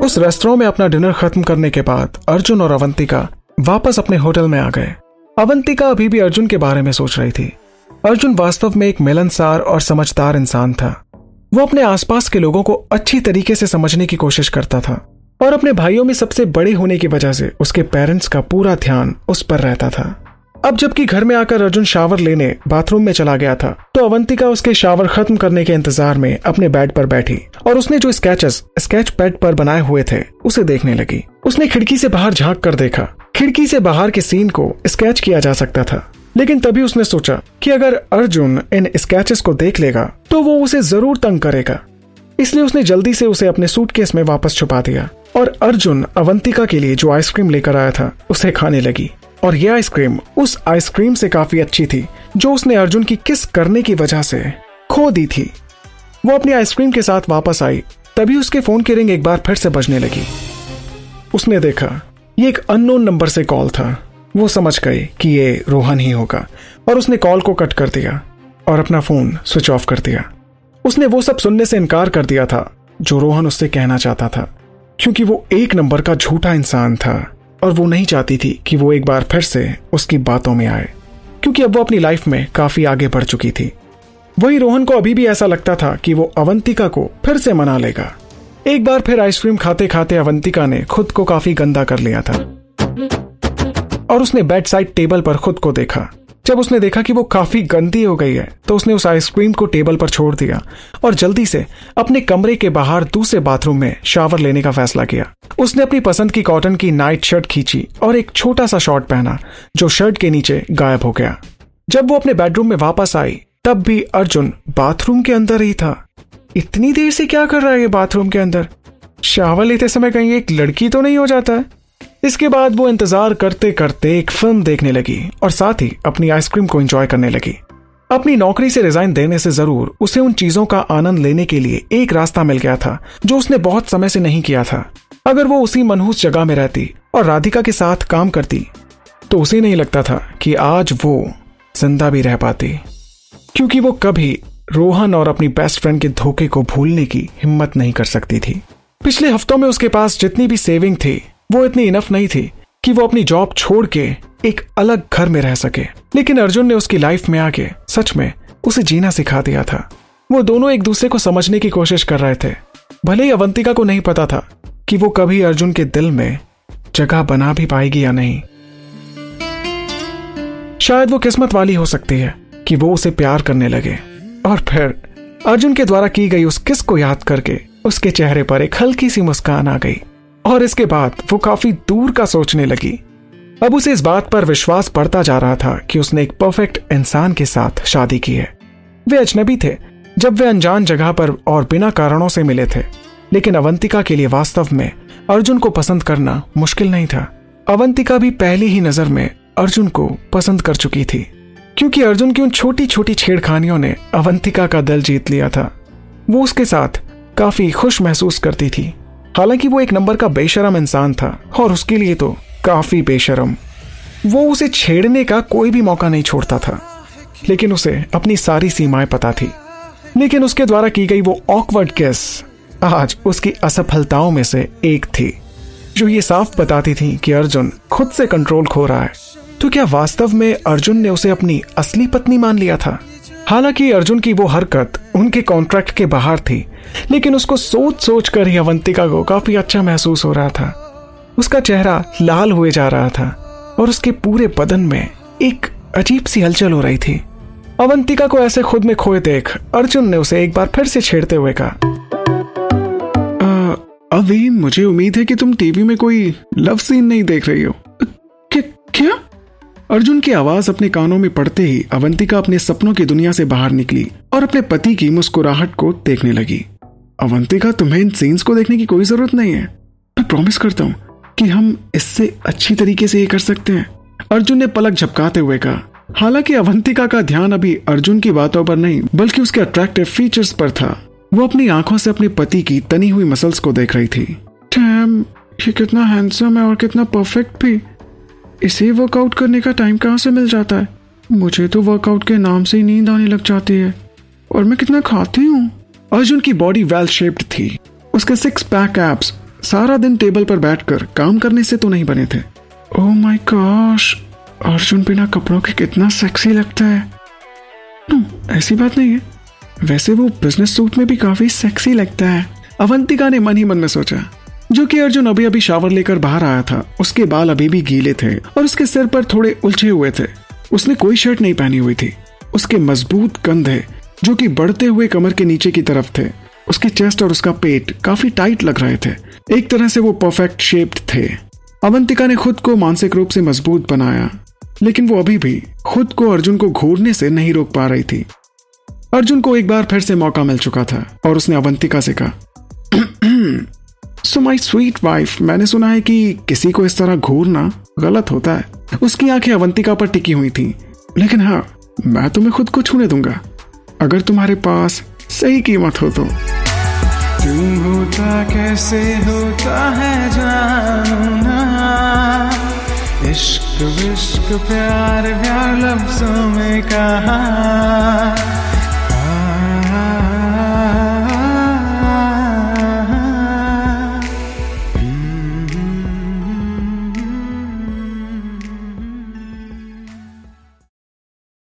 उस रेस्टोरेंट में अपना डिनर खत्म करने के बाद अर्जुन और अवंतिका वापस अपने होटल में आ गए। अवंतिका अभी भी अर्जुन के बारे में सोच रही थी। अर्जुन वास्तव में एक मिलनसार और समझदार इंसान था। वो अपने आसपास के लोगों को अच्छी तरीके से समझने की कोशिश करता था और अपने भाइयों में सबसे बड़े होने की वजह से उसके पेरेंट्स का पूरा ध्यान उस पर रहता था। अब जबकि घर में आकर अर्जुन शावर लेने बाथरूम में चला गया था तो अवंतिका उसके शावर खत्म करने के इंतज़ार में अपने बेड पर बैठी और उसने जो स्केचेस स्केच पैड पर बनाए हुए थे, उसे देखने लगी। उसने खिड़की से बाहर झाँक कर देखा। खिड़की से बाहर के सीन को स्केच किया जा सकता था, लेकिन तभी उसने सोचा कि अगर अर्जुन इन स्केचेस को देख लेगा तो वो उसे ज़रूर तंग करेगा। इसलिए उसने जल्दी से उसे अपने सूटकेस में वापस छुपा दिया और अर्जुन अवंतिका के लिए जो आइसक्रीम लेकर आया था, उसे खाने लगी। और यह आइसक्रीम उस आइसक्रीम से काफ़ी अच्छी थी, जो उसने अर्जुन की किस करने की वजह से खो दी थी। वो अपनी आइसक्रीम के साथ वापस आई, तभी उसके फ़ोन की रिंग एक बार फिर से बजने लगी। उसने देखा, ये एक अननोन नंबर से कॉल था। वो समझ गई कि ये रोहन ही होगा, और उसने कॉल को कट कर दिया और अपना फ़ोन स्विच ऑफ़ कर दिया। उसने वो सब सुनने से इनकार कर दिया था, जो रोहन उससे कहना चाहता था, क्योंकि वो एक नंबर का झूठा इंसान था। और वो नहीं चाहती थी कि वो एक बार फिर से उसकी बातों में आए, क्योंकि अब वो अपनी लाइफ में काफ़ी आगे बढ़ चुकी थी। वही रोहन को अभी भी ऐसा लगता था कि वो अवंतिका को फिर से मना लेगा। एक बार फिर आइसक्रीम खाते खाते अवंतिका ने खुद को काफ़ी गंदा कर लिया था। और उसने बेड साइड टेबल पर खुद को देखा। जब उसने देखा कि वो काफ़ी गंदी हो गई है तो उसने उस आइसक्रीम को टेबल पर छोड़ दिया और जल्दी से अपने कमरे के बाहर दूसरे बाथरूम में शावर लेने का फैसला किया। उसने अपनी पसंद की कॉटन की नाइट शर्ट खींची और एक छोटा सा शॉर्ट पहना, जो शर्ट के नीचे गायब हो गया। जब वो अपने बेडरूम में वापस आई, तब भी अर्जुन बाथरूम के अंदर ही था। इतनी देर से क्या कर रहा है ये बाथरूम के अंदर? शावर लेते समय कहीं एक लड़की तो नहीं हो जाता है? इसके बाद वो इंतज़ार करते करते एक फ़िल्म देखने लगी और साथ ही अपनी आइसक्रीम को एंजॉय करने लगी। अपनी नौकरी से रिजाइन देने से ज़रूर उसे उन चीज़ों का आनंद लेने के लिए एक रास्ता मिल गया था, जो उसने बहुत समय से नहीं किया था। अगर वो उसी मनहूस जगह में रहती और राधिका के साथ काम करती तो उसे नहीं लगता था कि आज वो ज़िंदा भी रह पाती। क्योंकि वो कभी रोहन और अपनी बेस्ट फ्रेंड के धोखे को भूलने की हिम्मत नहीं कर सकती थी। पिछले हफ्तों में उसके पास जितनी भी सेविंग थी वो इतनी इनफ नहीं थी कि वो अपनी जॉब छोड़ के एक अलग घर में रह सके। लेकिन अर्जुन ने उसकी लाइफ में आके, सच में, उसे जीना सिखा दिया था। वो दोनों एक दूसरे को समझने की कोशिश कर रहे थे। भले ही अवंतिका को नहीं पता था कि वो कभी अर्जुन के दिल में जगह बना भी पाएगी या नहीं। शायद वो किस्मत वाली हो सकती है कि वो उसे प्यार करने लगे। और फिर, अर्जुन के द्वारा की गई उस किस को याद करके उसके चेहरे पर एक हल्की सी मुस्कान आ गई। और इसके बाद वो काफ़ी दूर का सोचने लगी। अब उसे इस बात पर विश्वास पड़ता जा रहा था कि उसने एक परफेक्ट इंसान के साथ शादी की है। वे अजनबी थे, जब वे अनजान जगह पर और बिना कारणों से मिले थे। लेकिन अवंतिका के लिए वास्तव में अर्जुन को पसंद करना मुश्किल नहीं था। अवंतिका भी पहली ही नज़र में अर्जुन को पसंद कर चुकी थी, क्योंकि अर्जुन की उन छोटी छोटी छेड़खानियों ने अवंतिका का दिल जीत लिया था। वो उसके साथ काफ़ी खुश महसूस करती थी। हालाँकि वो एक नंबर का बेशरम इंसान था, और उसके लिए तो काफ़ी बेशरम। वो उसे छेड़ने का कोई भी मौका नहीं छोड़ता था, लेकिन उसे अपनी सारी सीमाएँ पता थी। लेकिन उसके द्वारा की गई वो ऑकवर्ड केस आज उसकी असफलताओं में से एक थी, जो ये साफ़ बताती थी कि अर्जुन खुद से कंट्रोल खो रहा है। तो क्या वास्तव में अर्जुन ने उसे अपनी असली पत्नी मान लिया था? हालाँकि अर्जुन की वो हरकत उनके कॉन्ट्रैक्ट के बाहर थी, लेकिन उसको सोच सोच कर ही अवंतिका को काफ़ी अच्छा महसूस हो रहा था। उसका चेहरा लाल हुए जा रहा था और उसके पूरे बदन में एक अजीब सी हलचल हो रही थी। अवंतिका को ऐसे खुद में खोए देख अर्जुन ने उसे एक बार फिर से छेड़ते हुए कहा अभी मुझे उम्मीद है कि तुम टीवी में कोई लव सीन नहीं देख रही हो। क्या? अर्जुन की आवाज़ अपने कानों में पड़ते ही अवंतिका अपने सपनों की दुनिया से बाहर निकली और अपने पति की मुस्कुराहट को देखने लगी। अवंतिका, तुम्हें इन सीन्स को देखने की कोई ज़रूरत नहीं है। मैं प्रॉमिस करता हूँ कि हम इससे अच्छी तरीके से ये कर सकते हैं। अर्जुन ने पलक झपकाते हुए कहा, हालाँकि अवंतिका का ध्यान अभी अर्जुन की बातों पर नहीं, बल्कि उसके अट्रैक्टिव फीचर्स पर था। वो अपनी आँखों से अपने पति की तनी हुई मसल्स को देख रही थी। ये कितना हैंडसम है और कितना परफेक्ट भी। इसे वर्कआउट करने का टाइम कहाँ से मिल जाता है? मुझे तो वर्कआउट के नाम से ही नींद आने लग जाती है। और मैं कितना खाती हूँ? अर्जुन की बॉडी वेल शेप्ड थी। उसके सिक्स पैक एप्स सारा दिन टेबल पर बैठकर काम करने से तो नहीं बने थे। ओह माय गॉश अर्जुन बिना कपड़ों के कितना सेक्सी लगता है। ऐसी बात नहीं है। वैसे वो बिज़नेस सूट में भी काफ़ी सेक्सी लगता है। अवंतिका ने मन ही मन में सोचा। जो कि अर्जुन अभी अभी शावर लेकर बाहर आया था। उसके बाल अभी भी गीले थे और उसके सिर पर थोड़े उलझे हुए थे। उसने कोई शर्ट नहीं पहनी हुई थी। उसके मज़बूत कंधे, जो कि बढ़ते हुए कमर के नीचे की तरफ़ थे, उसके चेस्ट और उसका पेट काफ़ी टाइट लग रहे थे। एक तरह से वो परफेक्ट शेप्ड थे। अवंतिका ने खुद को मानसिक रूप से मज़बूत बनाया, लेकिन वो अभी भी खुद को अर्जुन को घूरने से नहीं रोक पा रही थी। अर्जुन को एक बार फिर से मौका मिल चुका था और उसने अवंतिका से कहा सो माई स्वीट वाइफ मैंने सुना है कि किसी को इस तरह घूरना गलत होता है। उसकी आँखें अवंतिका पर टिकी हुई थी। लेकिन हाँ मैं तुम्हें खुद को छूने दूँगा। अगर तुम्हारे पास सही कीमत हो तो। क्यों होता कैसे होता है जानू ना इश्क विश्क प्यार प्यार लफ्जों में कहा।